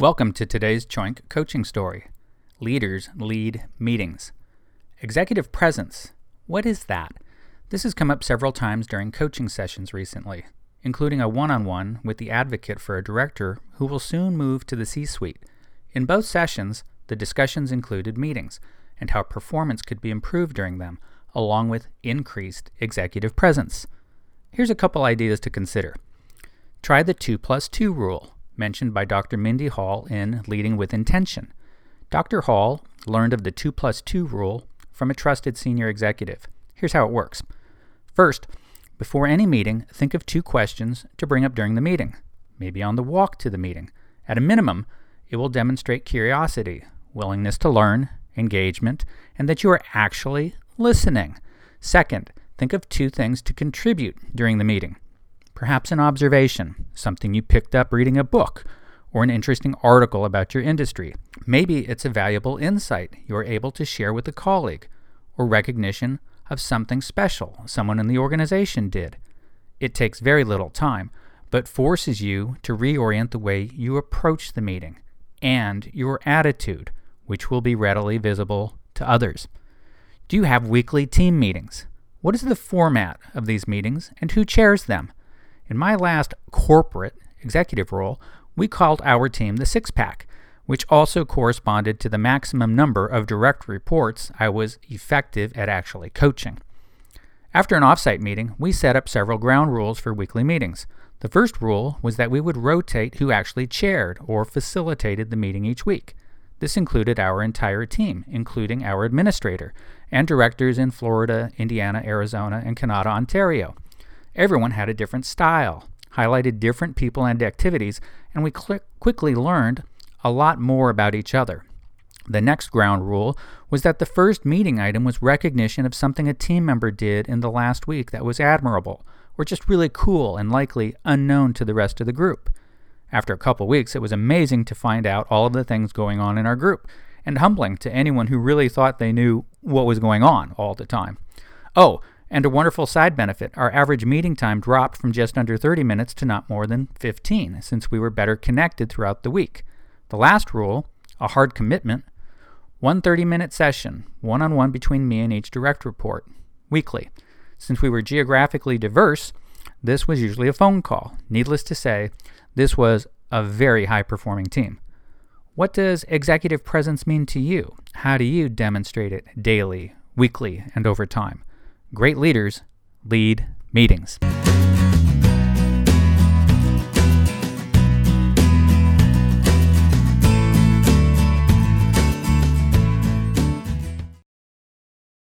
Welcome to today's Choink coaching story Leaders Lead Meetings. Executive presence. What is that? This has come up several times during coaching sessions recently, including a one on one with the advocate for a director who will soon move to the C suite. In both sessions, the discussions included meetings and how performance could be improved during them, along with increased executive presence. Here's a couple ideas to consider. Try the 2 plus 2 rule mentioned by Dr. Mindy Hall in Leading with Intention. Dr. Hall learned of the 2 plus 2 rule from a trusted senior executive. Here's how it works. First, before any meeting, think of two questions to bring up during the meeting, maybe on the walk to the meeting. At a minimum, it will demonstrate curiosity, willingness to learn, engagement, and that you are actually listening. Second, think of two things to contribute during the meeting. Perhaps an observation, something you picked up reading a book, or an interesting article about your industry. Maybe it's a valuable insight you are able to share with a colleague, or recognition of something special someone in the organization did. It takes very little time, but forces you to reorient the way you approach the meeting and your attitude, which will be readily visible to others. Do you have weekly team meetings? What is the format of these meetings and who chairs them? In my last corporate executive role, we called our team the six pack, which also corresponded to the maximum number of direct reports I was effective at actually coaching. After an offsite meeting, we set up several ground rules for weekly meetings. The first rule was that we would rotate who actually chaired or facilitated the meeting each week. This included our entire team, including our administrator, and directors in Florida, Indiana, Arizona, and Canada, Ontario. Everyone had a different style, highlighted different people and activities, and we cl- quickly learned a lot more about each other. The next ground rule was that the first meeting item was recognition of something a team member did in the last week that was admirable, or just really cool and likely unknown to the rest of the group. After a couple weeks, it was amazing to find out all of the things going on in our group, and humbling to anyone who really thought they knew what was going on all the time. Oh, and a wonderful side benefit our average meeting time dropped from just under 30 minutes to not more than 15, since we were better connected throughout the week. The last rule, a hard commitment, one 30 minute session, one on one between me and each direct report, weekly. Since we were geographically diverse, this was usually a phone call. Needless to say, this was a very high performing team. What does executive presence mean to you? How do you demonstrate it daily, weekly, and over time? Great leaders lead meetings.